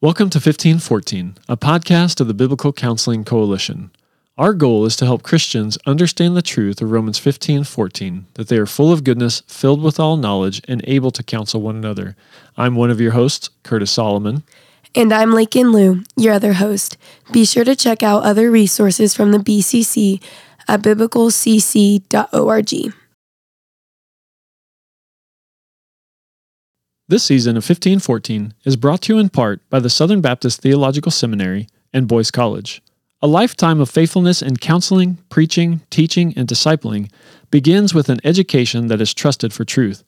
Welcome to 1514, a podcast of the Biblical Counseling Coalition. Our goal is to help Christians understand the truth of Romans 15:14, that they are full of goodness, filled with all knowledge, and able to counsel one another. I'm one of your hosts, Curtis Solomon. And I'm Lakin Liu, your other host. Be sure to check out other resources from the BCC at biblicalcc.org. This season of 1514 is brought to you in part by the Southern Baptist Theological Seminary and Boyce College. A lifetime of faithfulness in counseling, preaching, teaching, and discipling begins with an education that is trusted for truth.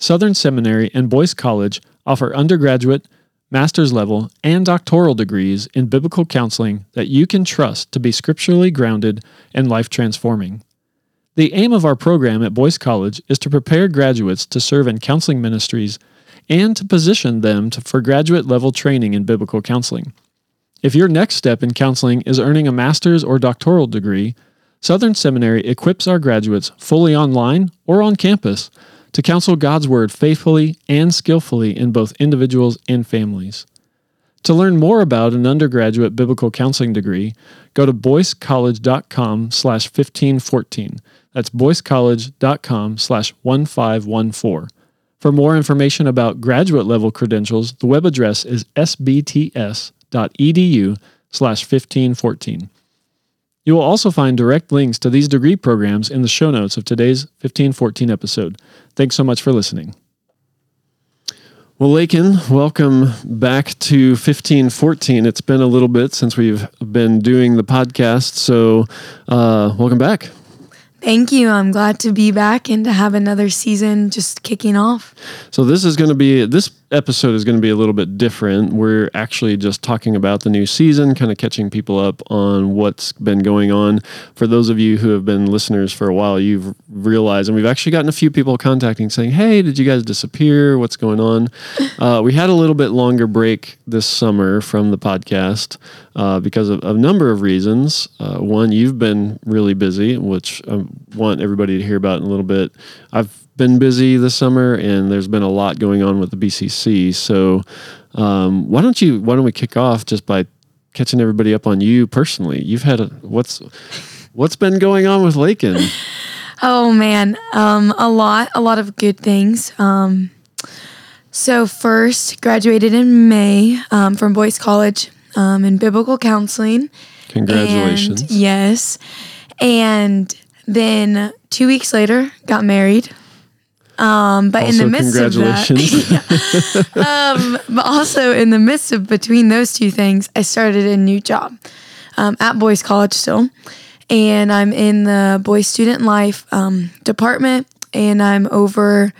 Southern Seminary and Boyce College offer undergraduate, master's level, and doctoral degrees in biblical counseling that you can trust to be scripturally grounded and life transforming. The aim of our program at Boyce College is to prepare graduates to serve in counseling ministries and to position them to, for graduate level training in biblical counseling. If your next step in counseling is earning a master's or doctoral degree, Southern Seminary equips our graduates fully online or on campus to counsel God's Word faithfully and skillfully in both individuals and families. To learn more about an undergraduate biblical counseling degree, go to boycecollege.com slash 1514. That's boycecollege.com slash 1514. For more information about graduate level credentials, the web address is sbts.edu slash 1514. You will also find direct links to these degree programs in the show notes of today's 1514 episode. Thanks so much for listening. Well, Lakin, welcome back to 1514. It's been a little bit since we've been doing the podcast, so uh, welcome back. Thank you. I'm glad to be back and to have another season just kicking off. So this is going to be this episode is going to be a little bit different. We're actually just talking about the new season, kind of catching people up on what's been going on. For those of you who have been listeners for a while, you've realized, and we've actually gotten a few people contacting saying, "Hey, did you guys disappear? What's going on?" Uh, we had a little bit longer break this summer from the podcast uh, because of a number of reasons. Uh, one, you've been really busy, which I want everybody to hear about in a little bit. I've been busy this summer, and there's been a lot going on with the BCC. So, um, why don't you? Why don't we kick off just by catching everybody up on you personally? You've had a, what's what's been going on with Lakin? Oh man, um, a lot, a lot of good things. Um, so first, graduated in May um, from Boyce College um, in biblical counseling. Congratulations! And, yes, and then two weeks later, got married. Um, but also, in the midst of that, um, but also in the midst of between those two things, I started a new job um, at Boyce College still, and I'm in the Boyce Student Life um, department, and I'm over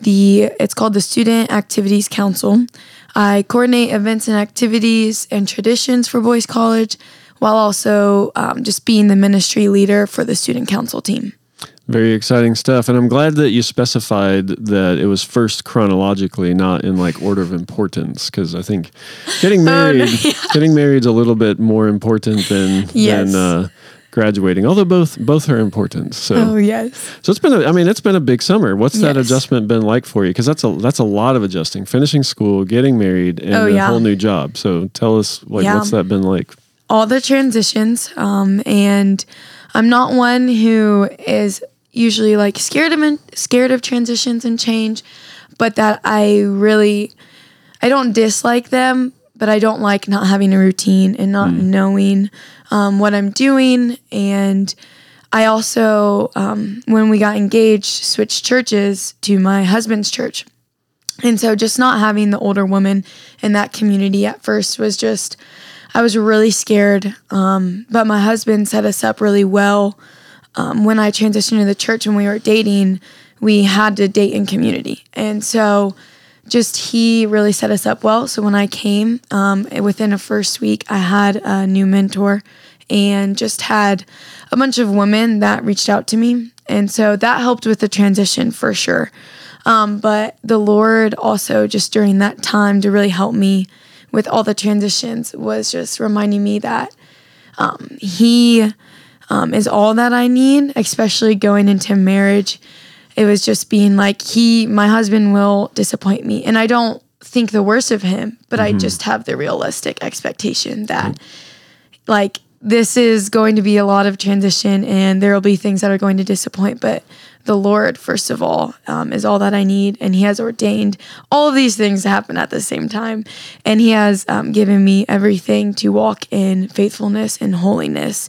the it's called the Student Activities Council. I coordinate events and activities and traditions for Boyce College, while also um, just being the ministry leader for the student council team. Very exciting stuff. And I'm glad that you specified that it was first chronologically, not in like order of importance. Cause I think getting married, oh, no, yeah. getting married is a little bit more important than, yes. than, uh, graduating although both both are important so oh yes so it's been a, i mean it's been a big summer what's yes. that adjustment been like for you because that's a that's a lot of adjusting finishing school getting married and oh, yeah. a whole new job so tell us like yeah. what's that been like all the transitions um and i'm not one who is usually like scared of scared of transitions and change, but that I really I don't dislike them, but I don't like not having a routine and not mm. knowing um, what I'm doing. And I also, um, when we got engaged, switched churches to my husband's church. And so just not having the older woman in that community at first was just, I was really scared. Um, but my husband set us up really well um, when I transitioned to the church when we were dating, we had to date in community. And so just he really set us up well. So when I came, um, within a first week, I had a new mentor and just had a bunch of women that reached out to me. And so that helped with the transition for sure. Um, but the Lord also, just during that time, to really help me with all the transitions, was just reminding me that um, He um, is all that I need, especially going into marriage. It was just being like, he, my husband will disappoint me. And I don't think the worst of him, but I just have the realistic expectation that like this is going to be a lot of transition and there will be things that are going to disappoint, but the Lord, first of all, um, is all that I need. And He has ordained all of these things to happen at the same time. And He has um, given me everything to walk in faithfulness and holiness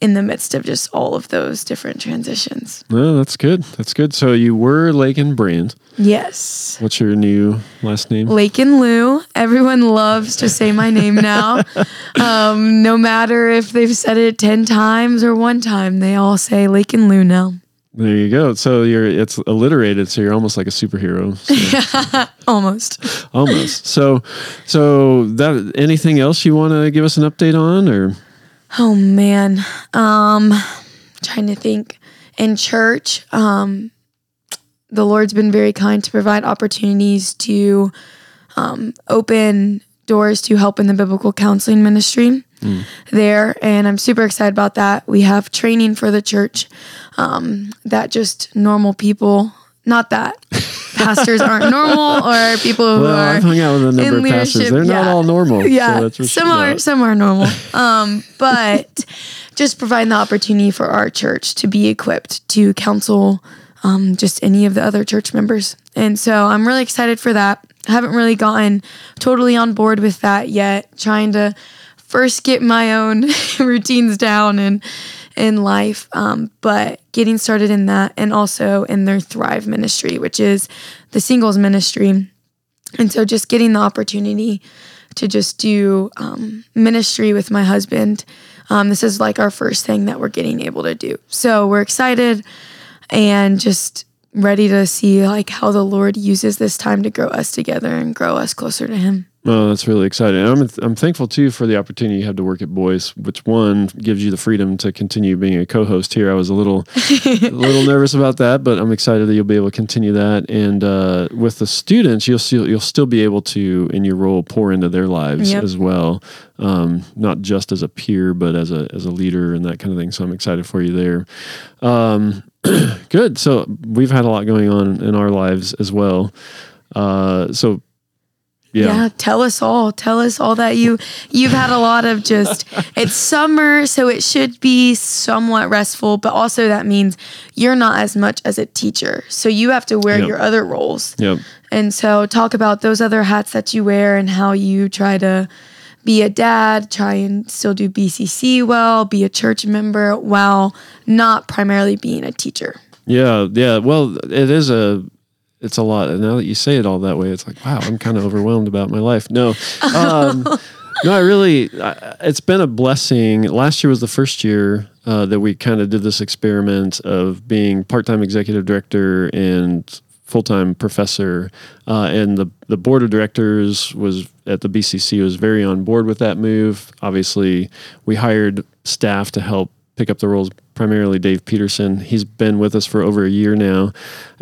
in the midst of just all of those different transitions. Well, that's good. That's good. So you were Lakin Brand. Yes. What's your new last name? Lakin Lou. Everyone loves to say my name now. um, no matter if they've said it 10 times or one time, they all say Lakin Lou now. There you go. So you're it's alliterated, so you're almost like a superhero. So, Almost. almost. So so that anything else you want to give us an update on or Oh man. Um trying to think in church um the Lord's been very kind to provide opportunities to um open doors to help in the biblical counseling ministry there and I'm super excited about that. We have training for the church um that just normal people not that pastors aren't normal or people who Well, are I've hung out with a number in of pastors. leadership, They're not all normal. yeah, So that's some are No. some are normal. Um, but just providing the opportunity for our church to be equipped to counsel um, just any of the other church members, and so I'm really excited for that. I haven't really gotten totally on board with that yet. Trying to first get my own routines down and in life, um, but getting started in that, and also in their Thrive ministry, which is the singles ministry. And so just getting the opportunity to just do um, ministry with my husband. Um, this is like our first thing that we're getting able to do. So we're excited and just ready to see like how the Lord uses this time to grow us together and grow us closer to him. Oh, that's really exciting. I'm I'm thankful too for the opportunity you have to work at Boyce, which one gives you the freedom to continue being a co-host here. I was a little a little nervous about that, but I'm excited that you'll be able to continue that. And uh, with the students, you'll still you'll still be able to, in your role, pour into their lives Yep. as well, um, not just as a peer, but as a as a leader and that kind of thing. So I'm excited for you there. Um, good. So we've had a lot going on in our lives as well. Uh, so Yeah. tell us all. Tell us all that you you've had a lot of just it's summer, so it should be somewhat restful, but also that means you're not as much as a teacher. So you have to wear Yep. your other roles. Yep. And so talk about those other hats that you wear and how you try to be a dad, try and still do BCC well, be a church member while not primarily being a teacher. Yeah, yeah. Well, it is a it's a lot. And now that you say it all that way, it's like, wow, I'm kind of overwhelmed about my life. No, um, no, I really, I, it's been a blessing. Last year was the first year uh, that we kind of did this experiment of being part time executive director and full time professor. Uh, and the, the board of directors was at the BCC was very on board with that move. Obviously, we hired staff to help pick up the roles primarily Dave Peterson. He's been with us for over a year now,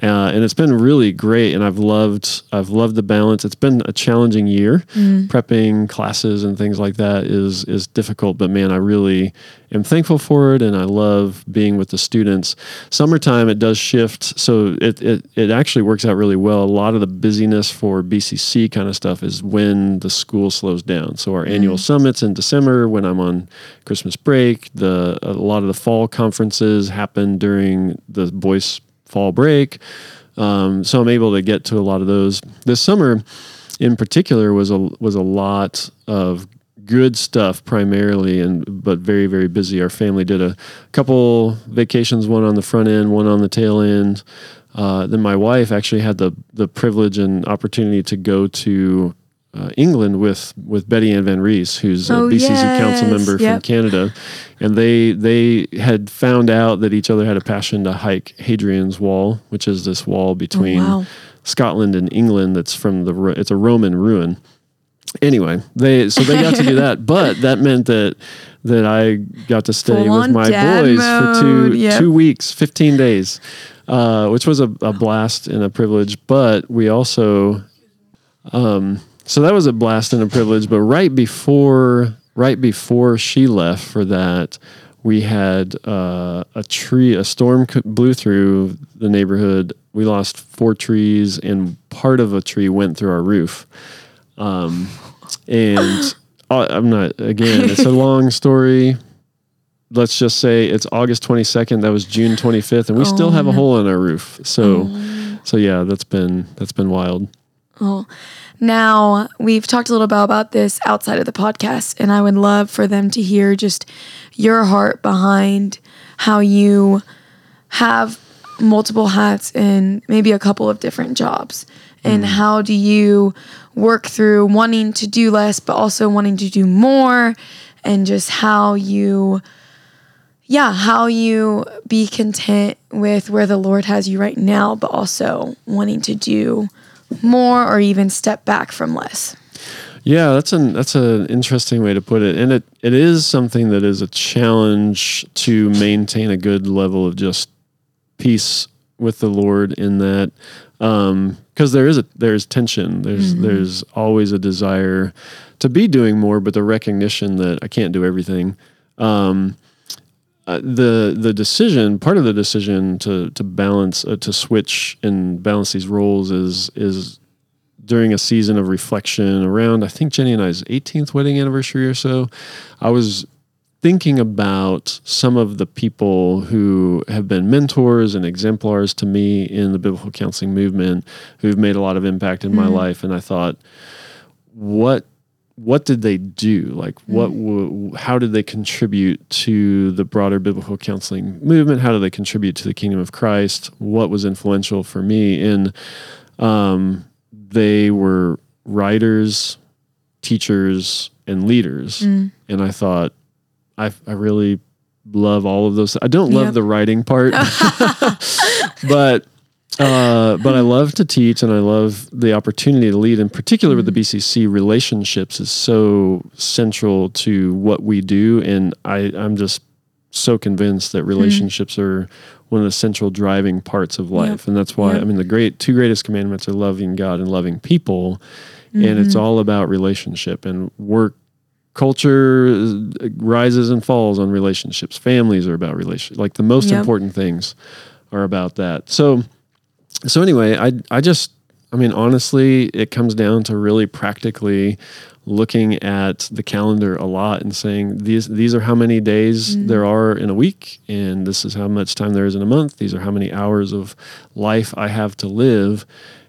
uh, and it's been really great. And I've loved I've loved the balance. It's been a challenging year. Prepping classes and things like that is is difficult, but man, I really am thankful for it, and I love being with the students. Summertime it does shift, so it it it actually works out really well. A lot of the busyness for BCC kind of stuff is when the school slows down. So our annual summits in December, when I'm on Christmas break, the a lot of the fall conferences happen during the Boyce fall break. Um, so I'm able to get to a lot of those. This summer, in particular, was a was a lot of good stuff primarily, and but very very busy. Our family did a couple vacations, one on the front end, one on the tail end. Uh, then my wife actually had the the privilege and opportunity to go to uh, England with with Betty Ann Van Rees, who's a Oh, BCC council yes. member from Canada, and they they had found out that each other had a passion to hike Hadrian's Wall, which is this wall between wow. Scotland and England. That's from the it's a Roman ruin. Anyway, they so they got to do that, but that meant that that I got to stay Full with my boys for two yep. two weeks, fifteen days, uh, which was a, a blast and a privilege. But we also um, so that was a blast and a privilege. But right before, right before she left for that, we had uh, a tree, a storm blew through the neighborhood. We lost four trees, and part of a tree went through our roof. Um, and I'm not, again, it's a long story. Let's just say it's August 22nd. That was June 25th, and we still have a hole in our roof. So, so yeah, that's been that's been wild. Now, we've talked a little bit about this outside of the podcast, and I would love for them to hear just your heart behind how you have multiple hats and maybe a couple of different jobs. And mm. how do you work through wanting to do less, but also wanting to do more, and just how you, yeah, how you be content with where the Lord has you right now, but also wanting to do more or even step back from less. Yeah, that's an that's an interesting way to put it, and it it is something that is a challenge to maintain a good level of just peace with the Lord in that, because there is a there's tension, there's there's always a desire to be doing more, but the recognition that I can't do everything. Um, uh, the the decision part of the decision to to balance uh, to switch and balance these roles is is during a season of reflection around I think Jenny and I's 18th wedding anniversary or so, I was thinking about some of the people who have been mentors and exemplars to me in the biblical counseling movement who've made a lot of impact in my life and I thought what what did they do? Like what w- how did they contribute to the broader biblical counseling movement? How did they contribute to the kingdom of christ? What was influential for me and um, they were writers teachers and leaders. And i thought i, I really love all of those. I don't love Yep. the writing part. But uh, but I love to teach and I love the opportunity to lead. In particular, with the mm-hmm. BCC, relationships is so central to what we do, and I, I'm just so convinced that mm-hmm. relationships are one of the central driving parts of life, and that's why Yep. I mean the great two greatest commandments are loving God and loving people, and it's mm-hmm. all about relationship and work. Culture rises and falls on relationships. Families are about relationships. Like the most Yep. important things are about that. So so anyway, I I just I mean honestly, it comes down to really practically looking at the calendar a lot and saying these these are how many days there are in a week and this is how much time there is in a month. These are how many hours of life I have to live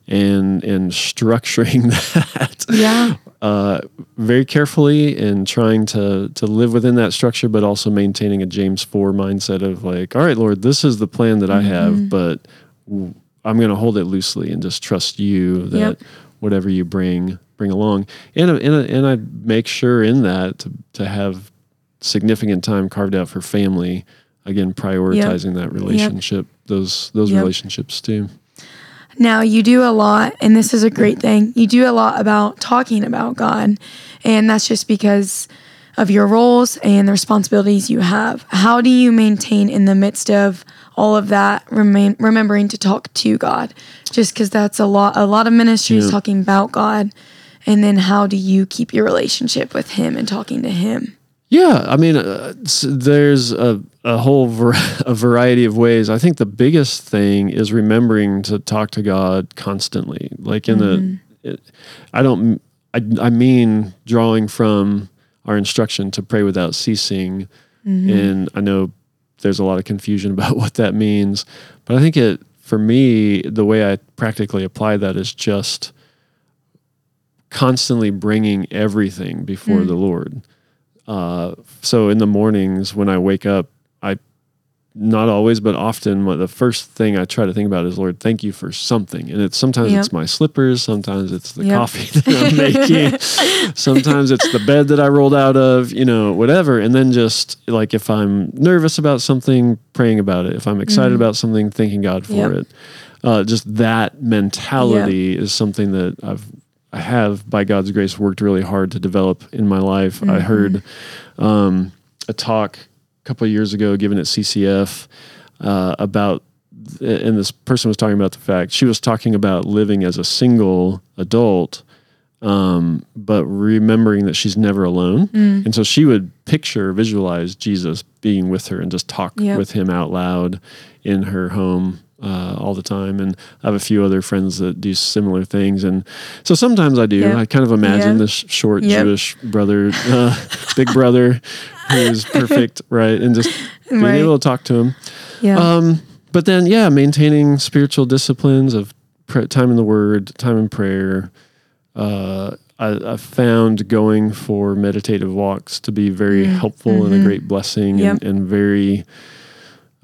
and and structuring that Yeah. uh, very carefully and trying to to live within that structure, but also maintaining a James four mindset of like, all right, Lord, this is the plan that I Mm-hmm. have, but w- I'm going to hold it loosely and just trust you that Yep. whatever you bring bring along, and and and I make sure in that to to have significant time carved out for family. Again, prioritizing that relationship, those those Yep. relationships too. Now, you do a lot, and this is a great thing. You do a lot about talking about God, and that's just because of your roles and the responsibilities you have. How do you maintain in the midst of all of that, remain, remembering to talk to God? Just because that's a lot, a lot of ministries Yeah. talking about God, and then how do you keep your relationship with Him and talking to Him? Yeah, I mean, uh, there's a, a whole var- a variety of ways. I think the biggest thing is remembering to talk to God constantly. Like in the, it, I don't, I, I mean, drawing from our instruction to pray without ceasing. And I know there's a lot of confusion about what that means, but I think it, for me, the way I practically apply that is just constantly bringing everything before the Lord. Uh, so in the mornings when I wake up, not always, but often, what the first thing I try to think about is, Lord, thank you for something. And it's sometimes Yep. it's my slippers, sometimes it's the Yep. coffee that I'm making, sometimes it's the bed that I rolled out of, you know, whatever. And then just like if I'm nervous about something, praying about it. If I'm excited about something, thanking God for Mm-hmm. Yep. it. Uh, just that mentality is something that I've I have by God's grace worked really hard to develop in my life. I heard um, a talk couple of years ago given at CCF uh, about and this person was talking about the fact she was talking about living as a single adult um, but remembering that she's never alone. Mm. And so she would picture, visualize Jesus being with her and just talk Yep. with him out loud in her home uh, all the time. And I have a few other friends that do similar things. And so sometimes I do. Yep. I kind of imagine Yep. this short Yep. Jewish brother, uh, big brother who's perfect, right? And just being Right. able to talk to him. Yeah. Um, but then, yeah, maintaining spiritual disciplines of pr- time in the Word, time in prayer. Uh, I, I found going for meditative walks to be very helpful and a great blessing Mm, mm-hmm. And, and very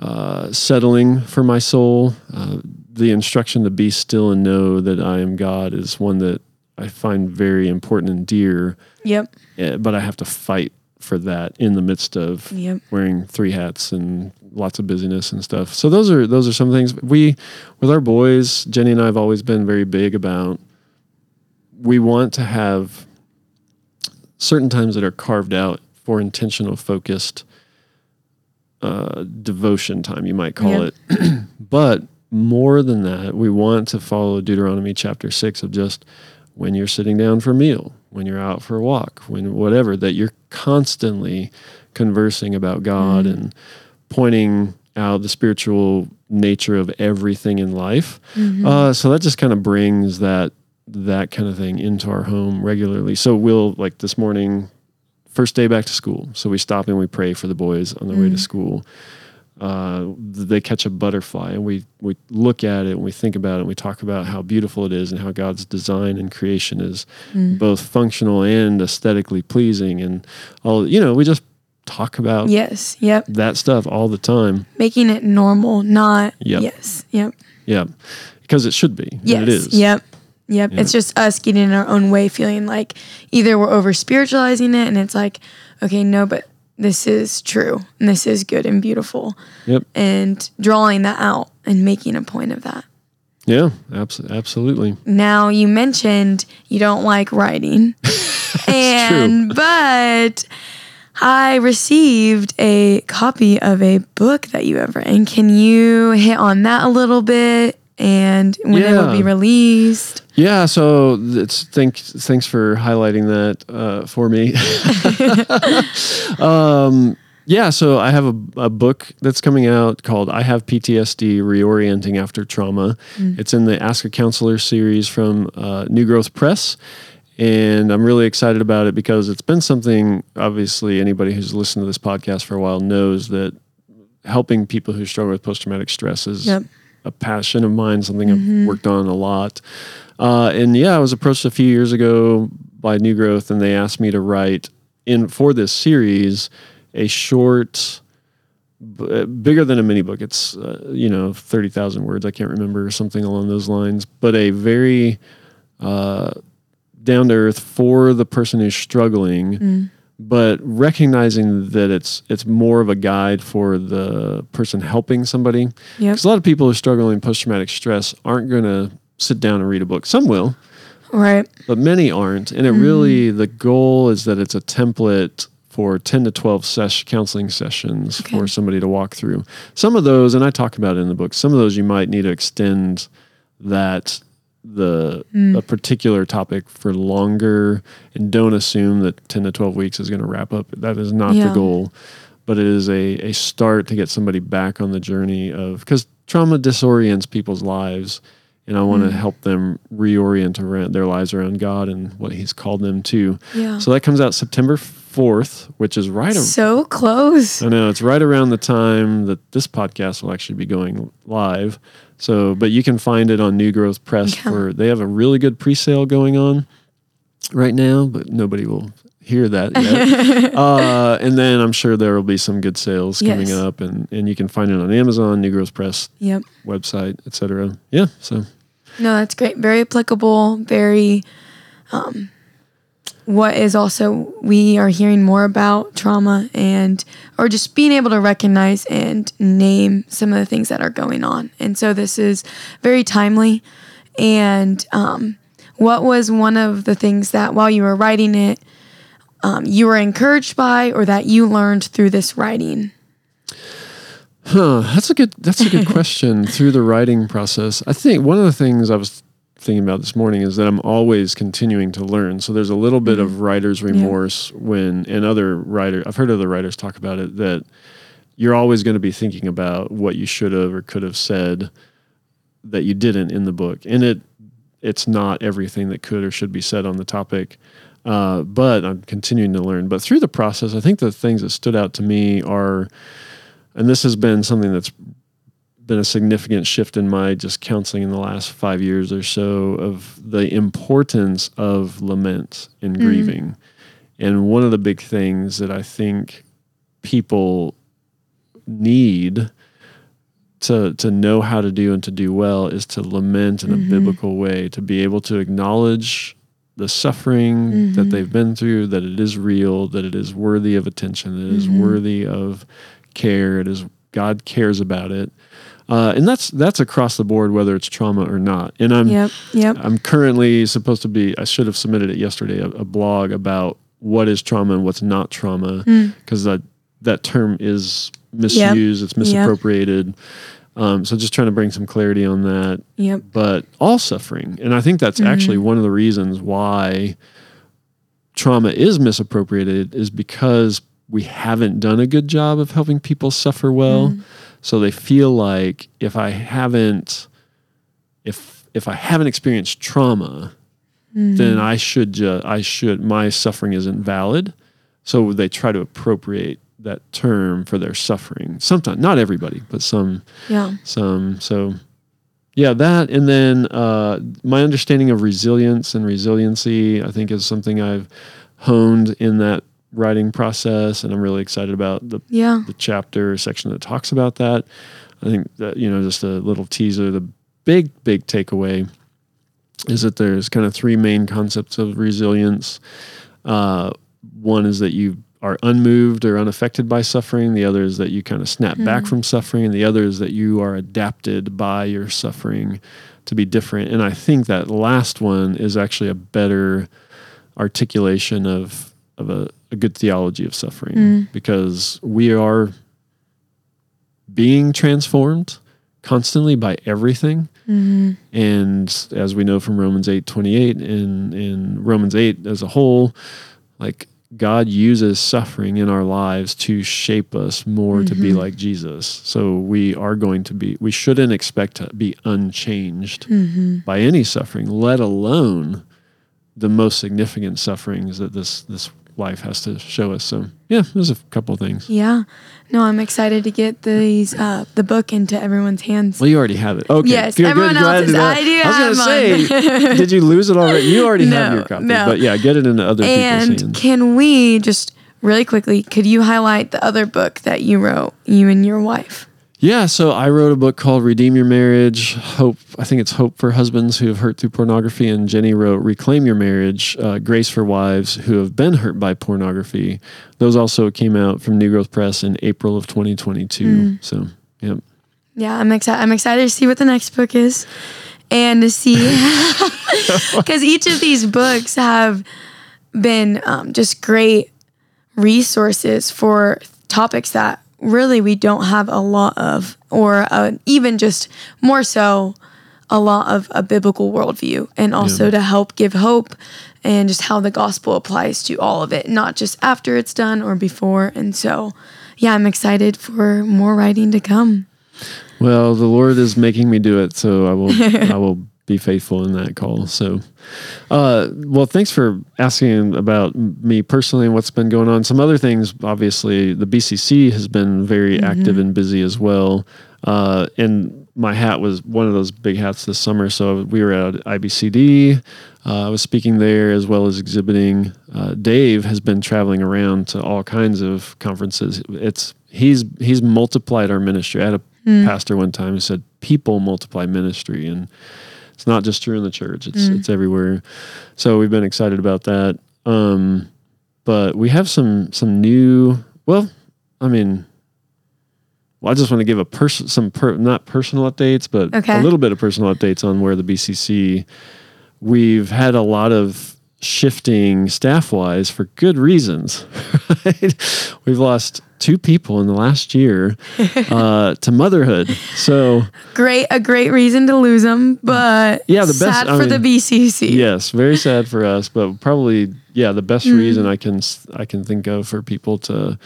uh, settling for my soul. Uh, the instruction to be still and know that I am God is one that I find very important and dear, yep. eh, but I have to fight for that in the midst of Yep. wearing three hats and lots of busyness and stuff. So those are those are some things we with our boys, Jenny and I have always been very big about we want to have certain times that are carved out for intentional focused uh, devotion time, you might call Yeah. it. but more than that, we want to follow Deuteronomy chapter six of just when you're sitting down for a meal, when you're out for a walk, when whatever, that you're constantly conversing about God and pointing out the spiritual nature of everything in life. Uh, so that just kind of brings that that kind of thing into our home regularly. So we'll like this morning, first day back to school. So we stop and we pray for the boys on their way to school. Uh, they catch a butterfly and we, we look at it and we think about it and we talk about how beautiful it is and how God's design and creation is both functional and aesthetically pleasing and all you know we just talk about Yes. Yep. that stuff all the time Making it normal, not Yep. yes. Yep. yeah because it should be Yes. it is Yep. Yep. Yeah. It's just us getting in our own way, feeling like either we're over spiritualizing it and it's like, okay, no, but this is true and this is good and beautiful. yep And drawing that out and making a point of that. yeah abs- absolutely Now you mentioned you don't like writing. and but I received a copy of a book that you have written. Can you hit on that a little bit and when it will be released? Yeah, so it's thanks thanks for highlighting that uh, for me. um, yeah, so I have a, a book that's coming out called "I Have PTSD: Reorienting After Trauma." It's in the Ask a Counselor series from uh, New Growth Press, and I'm really excited about it because it's been something. Obviously, anybody who's listened to this podcast for a while knows that helping people who struggle with post traumatic stress is Yep. A passion of mine, something I've worked on a lot. Uh, and yeah, I was approached a few years ago by New Growth, and they asked me to write in for this series a short, b- uh, bigger than a mini book. It's uh, you know thirty thousand words. I can't remember something along those lines, but a very uh, down to earth for the person who's struggling. But recognizing that it's it's more of a guide for the person helping somebody, Yep. because a lot of people who are struggling with post traumatic stress aren't going to sit down and read a book. Some will, Right. but many aren't. And it mm-hmm. really, the goal is that it's a template for 10 to 12 sesh, counseling sessions Okay. for somebody to walk through. Some of those, and I talk about it in the book, some of those you might need to extend that the hmm. a particular topic for longer and don't assume that 10 to 12 weeks is going to wrap up that is not Yeah. the goal but it is a, a start to get somebody back on the journey of because trauma disorients people's lives and i want to hmm. help them reorient around their lives around god and what he's called them to Yeah. so that comes out september 4th which is right ar- So close. I know it's right around the time that this podcast will actually be going live. So, but you can find it on New Growth Press Yeah. for they have a really good pre-sale going on right now, but nobody will hear that yet. uh, and then I'm sure there will be some good sales coming up, and and you can find it on Amazon, New Growth Press Yep. website, etc. Yeah, so No, that's great. Very applicable. Very. Um, what is also we are hearing more about trauma and or just being able to recognize and name some of the things that are going on. And so this is very timely. And um, what was one of the things that while you were writing it um, you were encouraged by or that you learned through this writing? Huh, that's a good that's a good question. Through the writing process. I think one of the things I was thinking about this morning is that I'm always continuing to learn. So there's a little bit of writer's remorse when, and other writer, I've heard other writers talk about it that you're always going to be thinking about what you should have or could have said that you didn't in the book, and it it's not everything that could or should be said on the topic. Uh, but I'm continuing to learn. But through the process, I think the things that stood out to me are, and this has been something that's been a significant shift in my just counseling in the last five years or so of the importance of lament and mm. grieving. And one of the big things that I think people need to to know how to do and to do well is to lament in a mm-hmm. biblical way, to be able to acknowledge the suffering that mm-hmm. they've been through, that it is real, that it is worthy of attention, that it is mm-hmm. worthy of care, it is God cares about it. Uh, and that's that's across the board, whether it's trauma or not. And I'm Yep. Yep. I'm currently supposed to be. I should have submitted it yesterday. A, a blog about what is trauma and what's not trauma, because that that term is misused. It's misappropriated. Um, so just trying to bring some clarity on that. Yep. But all suffering, and I think that's actually one of the reasons why trauma is misappropriated is because we haven't done a good job of helping people suffer well. So they feel like if I haven't if if I haven't experienced trauma, then I should ju- I should my suffering isn't valid. So they try to appropriate that term for their suffering. Sometimes not everybody, but some Yeah. some so yeah that and then uh, my understanding of resilience and resiliency i think is something i've honed in that writing process and i'm really excited about the, Yeah. the chapter section that talks about that i think that you know just a little teaser the big big takeaway is that there's kind of three main concepts of resilience uh, one is that you are unmoved or unaffected by suffering. The other is that you kind of snap back from suffering. And the other is that you are adapted by your suffering to be different. And I think that last one is actually a better articulation of, of a, a good theology of suffering mm. because we are being transformed constantly by everything. Mm-hmm. And as we know from Romans 8 28, in, in Romans 8 as a whole, like God uses suffering in our lives to shape us more to be mm-hmm. like Jesus. So we are going to be, we shouldn't expect to be unchanged mm-hmm. by any suffering, let alone the most significant sufferings that this, this life has to show us. So yeah, there's a couple of things. Yeah. No, I'm excited to get these uh, the book into everyone's hands. Well, you already have it. Okay. Yes, good, everyone good, to know. I do I was gonna say, did you lose it already? You already have your copy, no. but yeah, get it into other people's And hands. can we just really quickly, could you highlight the other book that you wrote, you and your wife? Yeah, so I wrote a book called Redeem Your Marriage. Hope I think it's Hope for Husbands Who Have Hurt Through Pornography, and Jenny wrote Reclaim Your Marriage, uh, Grace for Wives Who Have Been Hurt by Pornography. Those also came out from New Growth Press in April of 2022. So, yep. Yeah, I'm excited. I'm excited to see what the next book is, and to see because each of these books have been um, just great resources for topics that really we don't have a lot of, or uh, even just more so a lot of a biblical worldview, and also to help give hope and just how the gospel applies to all of it, not just after it's done or before. And so, yeah, I'm excited for more writing to come. Well, the Lord is making me do it, so I will. I will be faithful in that call. So, uh, well, thanks for asking about me personally and what's been going on. Some other things, obviously, the BCC has been very active and busy as well. Uh, and my hat was one of those big hats this summer. So we were at IBCD. Uh, I was speaking there as well as exhibiting. Uh, Dave has been traveling around to all kinds of conferences. It's he's he's multiplied our ministry. I had a pastor one time who said, "People multiply ministry," and it's not just true in the church; it's it's everywhere. So we've been excited about that. Um, but we have some some new. Well, I mean, well, I just want to give a person some per, not personal updates, but Okay. a little bit of personal updates on where the BCC. We've had a lot of shifting staff wise for good reasons. Right? We've lost two people in the last year uh, to motherhood. So Great, a great reason to lose them, but Yeah, the best- sad I for the BCC. yes, very sad for us, but probably yeah the best reason I can I can think of for people to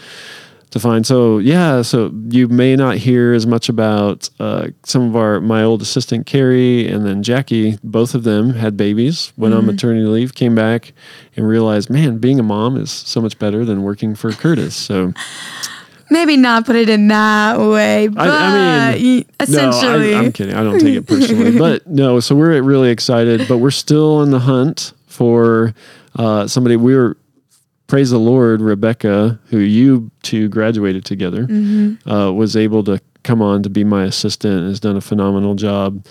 to find. So yeah, so you may not hear as much about uh, some of our my old assistant Carrie and then Jackie. Both of them had babies, went on maternity leave, came back, and realized, man, being a mom is so much better than working for Curtis. So Maybe not put it in that way, but I mean, essentially, No, I, I'm kidding. I don't take it personally, but no. So we're really excited, but we're still in the hunt for uh, somebody. We were praise the Lord, Rebecca, who you two graduated together, uh, was able to come on to be my assistant and has done a phenomenal job.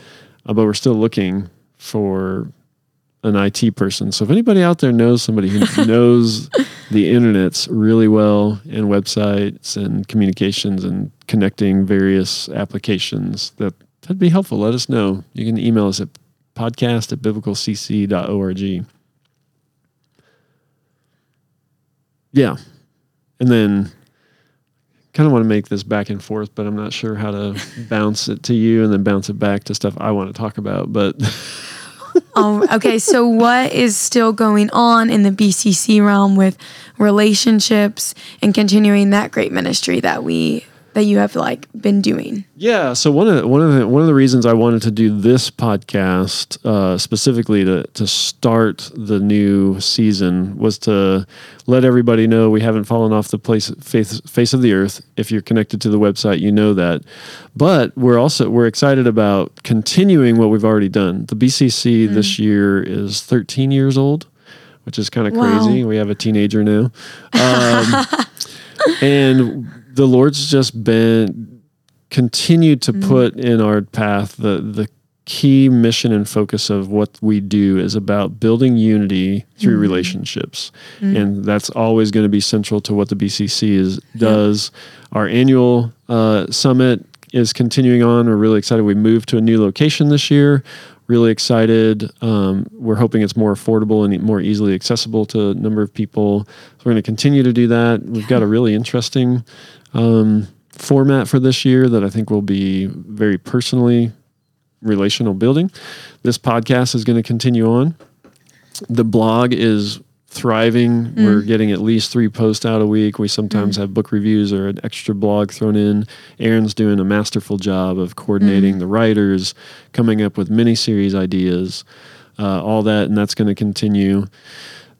Uh, but we're still looking for an IT person. So if anybody out there knows somebody who knows the internets really well and websites and communications and connecting various applications, that that'd be helpful. Let us know. You can email us at podcast at biblicalcc.org. Yeah. And then kind of want to make this back and forth, but I'm not sure how to bounce it to you and then bounce it back to stuff I want to talk about. But oh, okay. So, what is still going on in the BCC realm with relationships and continuing that great ministry that we that you have like been doing? Yeah, so one of the, one of the one of the reasons I wanted to do this podcast uh, specifically to to start the new season was to let everybody know we haven't fallen off the place face, face of the earth. If you're connected to the website, you know that. But we're also we're excited about continuing what we've already done. The BCC this year is 13 years old, which is kind of Wow. crazy. We have a teenager now. Um, and the Lord's just been continued to put in our path the the key mission and focus of what we do is about building unity through relationships. And that's always going to be central to what the bcc is does. Our annual uh, summit is continuing on. We're really excited. We moved to a new location this year. Really excited. Um, we're hoping it's more affordable and more easily accessible to a number of people. So we're going to continue to do that. We've got a really interesting um, format for this year that I think will be very personally relational building. This podcast is going to continue on. The blog is thriving. We're getting at least three posts out a week. We sometimes have book reviews or an extra blog thrown in. Aaron's doing a masterful job of coordinating the writers, coming up with mini series ideas, uh, all that, and that's going to continue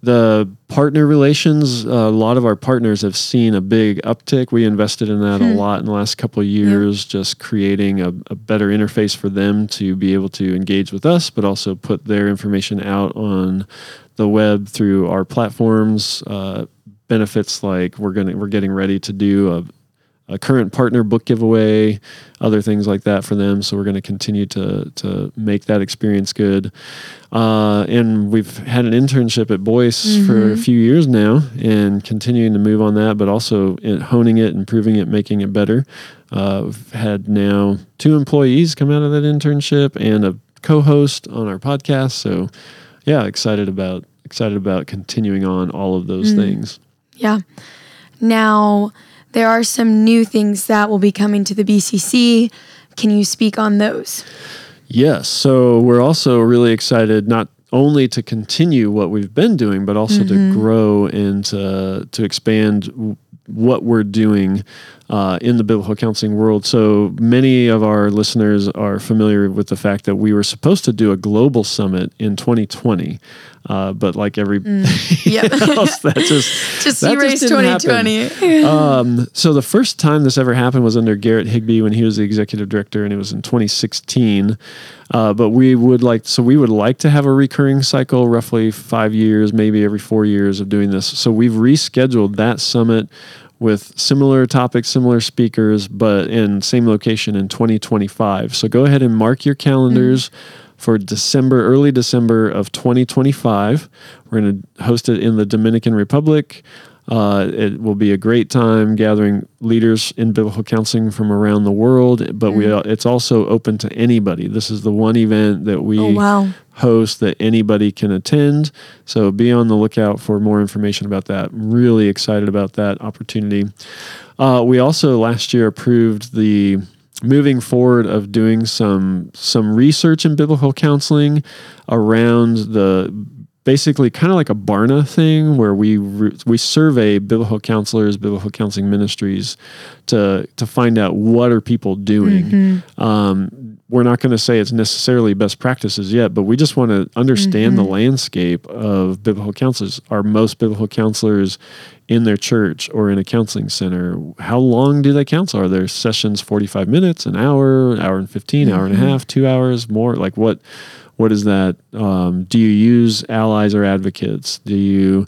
the partner relations uh, a lot of our partners have seen a big uptick. We invested in that a lot in the last couple of years just creating a, a better interface for them to be able to engage with us but also put their information out on the web through our platforms. Uh, benefits like we're gonna we're getting ready to do a current partner book giveaway, other things like that for them. So we're going to continue to to make that experience good. Uh, and we've had an internship at Boyce for a few years now, and continuing to move on that, but also in honing it, improving it, making it better. Uh, we've had now two employees come out of that internship and a co-host on our podcast. So yeah, excited about excited about continuing on all of those things. Yeah. Now, there are some new things that will be coming to the BCC. Can you speak on those? Yes. So we're also really excited not only to continue what we've been doing, but also to mm-hmm. grow and to, to expand what we're doing uh, in the biblical counseling world. So many of our listeners are familiar with the fact that we were supposed to do a global summit in 2020. Uh, but like every Yep. else, that just Just that erase didn't 2020. Um, so the first time this ever happened was under Garrett Higbee when he was the executive director, and it was in 2016. Uh, but we would like, so we would like to have a recurring cycle, roughly five years, maybe every four years of doing this. So we've rescheduled that summit with similar topics, similar speakers, but in same location in 2025. So go ahead and mark your calendars. For December, early December of 2025, we're going to host it in the Dominican Republic. Uh, it will be a great time gathering leaders in biblical counseling from around the world, but we it's also open to anybody. This is the one event that we Oh, wow. Host that anybody can attend. So be on the lookout for more information about that. I'm really excited about that opportunity. Uh, we also last year approved the moving forward of doing some some research in biblical counseling around the basically kind of like a Barna thing where we re- we survey biblical counselors, biblical counseling ministries to to find out what are people doing. Mm-hmm. Um, we're not going to say it's necessarily best practices yet, but we just want to understand mm-hmm. the landscape of biblical counselors. Are most biblical counselors in their church or in a counseling center? How long do they counsel? Are their sessions 45 minutes, an hour, an hour and 15, mm-hmm. hour and a mm-hmm. half, two hours, more? Like what what is that? Um, do you use allies or advocates? Do you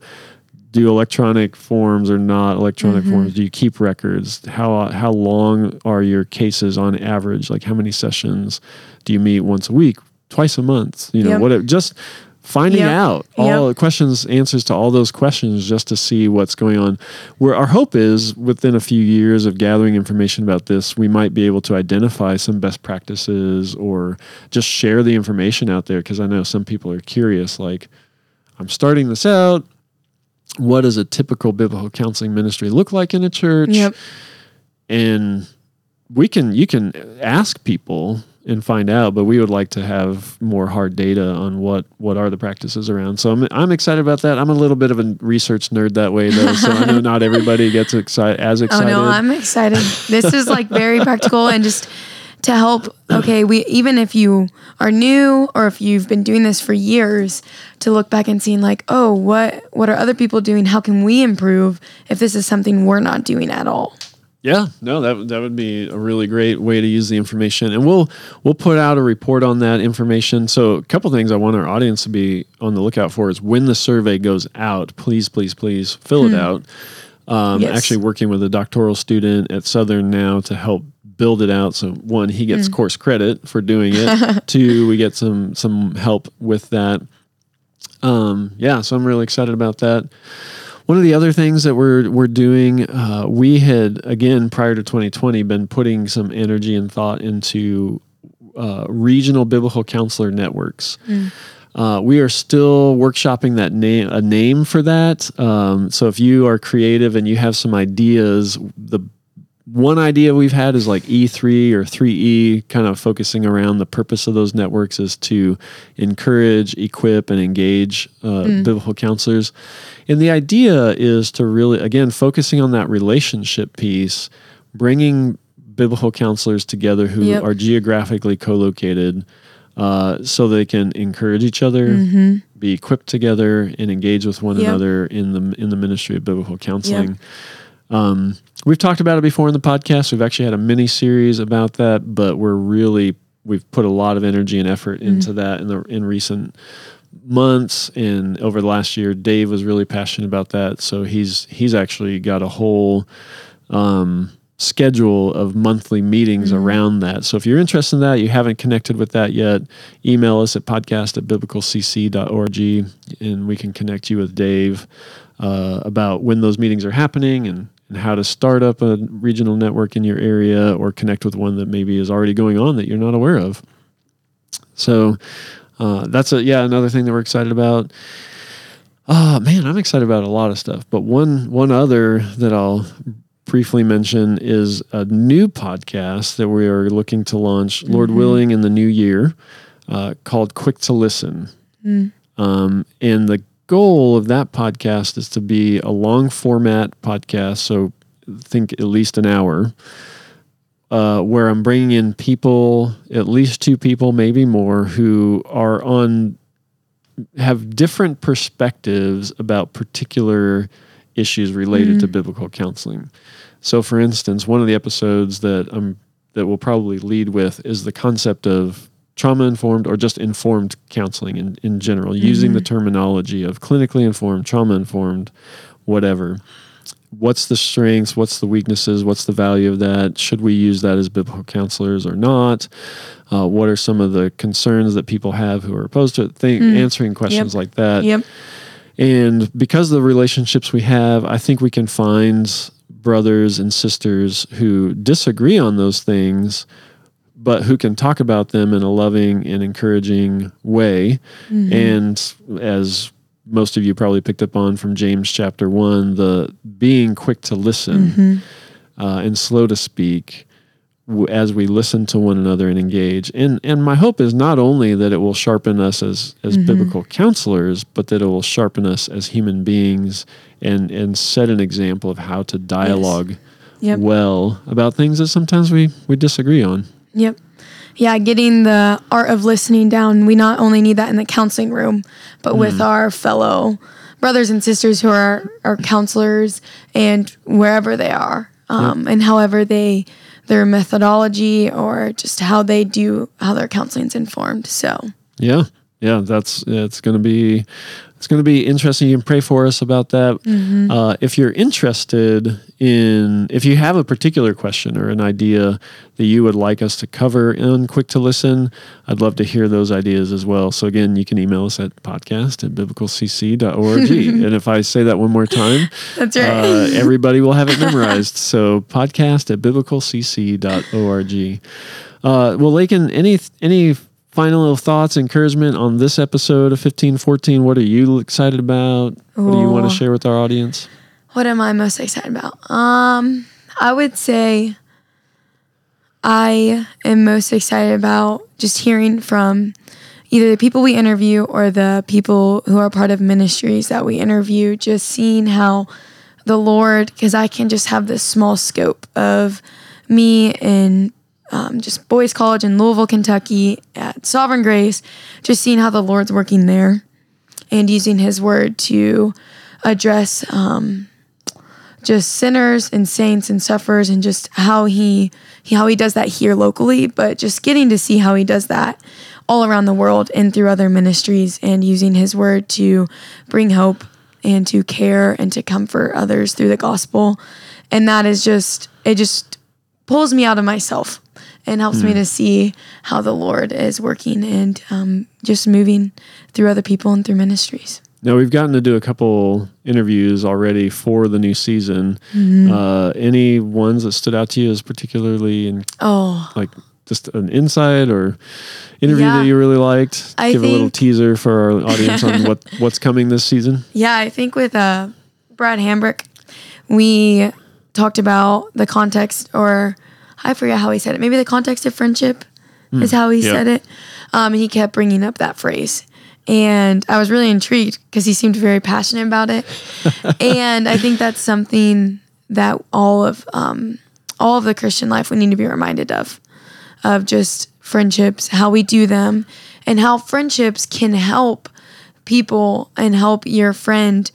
do electronic forms or not electronic mm-hmm. forms? Do you keep records? How how long are your cases on average? Like how many sessions do you meet once a week, twice a month? You know, yep. what just finding yep. out all yep. questions answers to all those questions just to see what's going on where our hope is within a few years of gathering information about this we might be able to identify some best practices or just share the information out there because i know some people are curious like i'm starting this out what does a typical biblical counseling ministry look like in a church yep. and we can you can ask people and find out. But we would like to have more hard data on what what are the practices around. So I'm I'm excited about that. I'm a little bit of a research nerd that way though, so I know not everybody gets excited as excited. Oh no, I'm excited. This is like very practical and just to help okay we even if you are new or if you've been doing this for years to look back and seeing like oh what what are other people doing how can we improve if this is something we're not doing at all yeah, no, that that would be a really great way to use the information, and we'll we'll put out a report on that information. So, a couple things I want our audience to be on the lookout for is when the survey goes out. Please, please, please fill hmm. it out. Um, yes. Actually, working with a doctoral student at Southern now to help build it out. So, one, he gets mm. course credit for doing it. Two, we get some some help with that. Um, yeah, so I'm really excited about that. One of the other things that we're we're doing, uh, we had again prior to 2020 been putting some energy and thought into uh, regional biblical counselor networks. Mm. Uh, we are still workshopping that name a name for that. Um, so if you are creative and you have some ideas, the one idea we've had is like E3 or 3E, kind of focusing around the purpose of those networks is to encourage, equip, and engage uh, mm. biblical counselors. And the idea is to really, again, focusing on that relationship piece, bringing biblical counselors together who yep. are geographically co located. Uh, so they can encourage each other, mm-hmm. be equipped together, and engage with one yep. another in the in the ministry of biblical counseling. Yep. Um, we've talked about it before in the podcast. We've actually had a mini series about that, but we're really we've put a lot of energy and effort into mm. that in the in recent months and over the last year. Dave was really passionate about that, so he's he's actually got a whole um, schedule of monthly meetings mm-hmm. around that. So if you're interested in that, you haven't connected with that yet, email us at podcast at biblicalcc.org and we can connect you with Dave uh, about when those meetings are happening and and how to start up a regional network in your area or connect with one that maybe is already going on that you're not aware of. So uh, that's a yeah another thing that we're excited about. Oh man, I'm excited about a lot of stuff. But one one other that I'll briefly mention is a new podcast that we are looking to launch, mm-hmm. Lord willing, in the new year, uh, called Quick to Listen. Mm. Um, and the goal of that podcast is to be a long format podcast. So think at least an hour, uh, where I'm bringing in people, at least two people, maybe more, who are on, have different perspectives about particular issues related mm-hmm. to biblical counseling. So, for instance, one of the episodes that I'm that we'll probably lead with is the concept of trauma informed or just informed counseling in, in general, mm-hmm. using the terminology of clinically informed, trauma informed, whatever. What's the strengths? What's the weaknesses? What's the value of that? Should we use that as biblical counselors or not? Uh, what are some of the concerns that people have who are opposed to it? Think, mm. Answering questions yep. like that. Yep. And because of the relationships we have, I think we can find brothers and sisters who disagree on those things but who can talk about them in a loving and encouraging way. Mm-hmm. And as most of you probably picked up on from James chapter one, the being quick to listen mm-hmm. uh, and slow to speak as we listen to one another and engage. And and my hope is not only that it will sharpen us as as mm-hmm. biblical counselors, but that it will sharpen us as human beings and and set an example of how to dialogue Yep. well about things that sometimes we we disagree on. Yep. Yeah, getting the art of listening down. We not only need that in the counseling room, but with our fellow brothers and sisters who are our counselors and wherever they are, um, and however they their methodology or just how they do how their counseling's informed. So Yeah, yeah, that's it's going to be it's going to be interesting. You can pray for us about that. Uh, if you're interested in, if you have a particular question or an idea that you would like us to cover in Quick to Listen, I'd love to hear those ideas as well. So again, you can email us at podcast at biblicalcc.org. and if I say that one more time, that's right. uh, everybody will have it memorized. So podcast at biblicalcc.org. Uh, well, Lakin, any any final thoughts, encouragement on this episode of fifteen fourteen? What are you excited about? What do you want to share with our audience? What am I most excited about? Um, I would say I am most excited about just hearing from either the people we interview or the people who are part of ministries that we interview, just seeing how the Lord, because I can just have this small scope of me in um, just Boyce College in Louisville, Kentucky at Sovereign Grace, just seeing how the Lord's working there and using His word to address um, just sinners and saints and sufferers and just how he, he how he does that here locally but just getting to see how he does that all around the world and through other ministries and using his word to bring hope and to care and to comfort others through the gospel. And that is just it just pulls me out of myself and helps me to see how the lord is working and um, just moving through other people and through ministries Now we've gotten to do a couple interviews already for the new season. Mm-hmm. Uh, any ones that stood out to you as particularly in oh like just an insight or interview Yeah. that you really liked? I Give a little teaser for our audience on what what's coming this season. Yeah, I think with uh, Brad Hambrick, we talked about the context, or I forget how he said it. Maybe the context of friendship is how he yeah. said it. Um, and he kept bringing up that phrase. And I was really intrigued because he seemed very passionate about it. and I think that's something that all of um, all of the Christian life we need to be reminded of, of just friendships, how we do them, and how friendships can help people and help your friend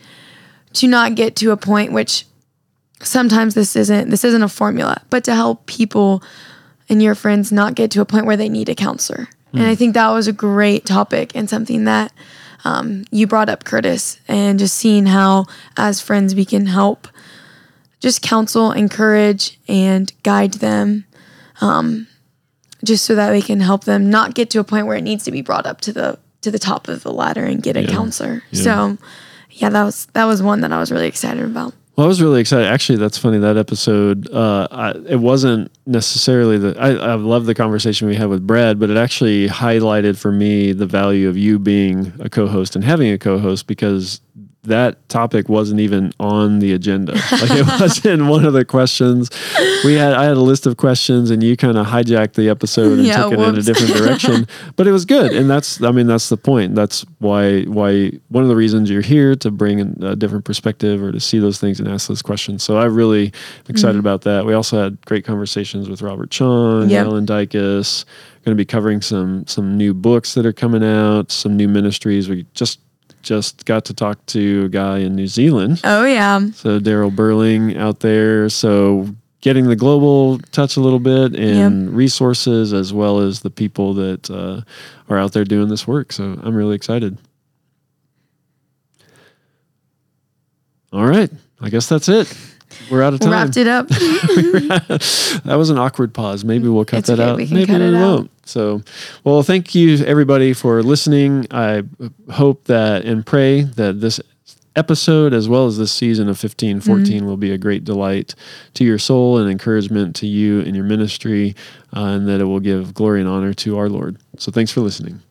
to not get to a point which sometimes this isn't this isn't a formula but to help people and your friends not get to a point where they need a counselor. And i think that was a great topic and something that um, you brought up curtis and just seeing how as friends we can help just counsel encourage and guide them um, just so that we can help them not get to a point where it needs to be brought up to the to the top of the ladder and get a counselor. So yeah that was that was one that i was really excited about Well, I was really excited. Actually, that's funny. That episode, uh, I, it wasn't necessarily the. I, I love the conversation we had with Brad, but it actually highlighted for me the value of you being a co-host and having a co-host because that topic wasn't even on the agenda. Like it wasn't one of the questions we had. I had a list of questions, and you kind of hijacked the episode and Yeah, took it in a different direction. but it was good, and that's. I mean, that's the point. That's why. Why one of the reasons you're here to bring in a different perspective or to see those things and ask those questions. So I'm really excited mm-hmm. about that. We also had great conversations with Robert Chong, Yep. Ellen Dykas. Going to be covering some some new books that are coming out, some new ministries. We just just got to talk to a guy in New Zealand. oh yeah So Daryl Burling out there. So getting the global touch a little bit and resources as well as the people that uh, are out there doing this work. So I'm really excited. All right. I guess that's it. We're out of time. wrapped it up that was an awkward pause. Maybe we'll cut It's that okay. out. We can Maybe cut we it won't. So, well, thank you everybody for listening. I hope that and pray that this episode as well as this season of 15 14 will be a great delight to your soul and encouragement to you and your ministry, uh, and that it will give glory and honor to our Lord. So thanks for listening.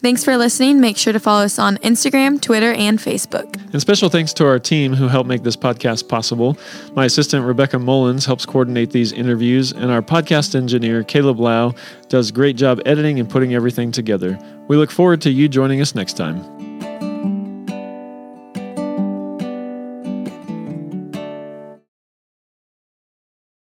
Thanks for listening. Make sure to follow us on Instagram, Twitter, and Facebook. And special thanks to our team who helped make this podcast possible. My assistant, Rebecca Mullins, helps coordinate these interviews, and our podcast engineer, Caleb Lau, does a great job editing and putting everything together. We look forward to you joining us next time.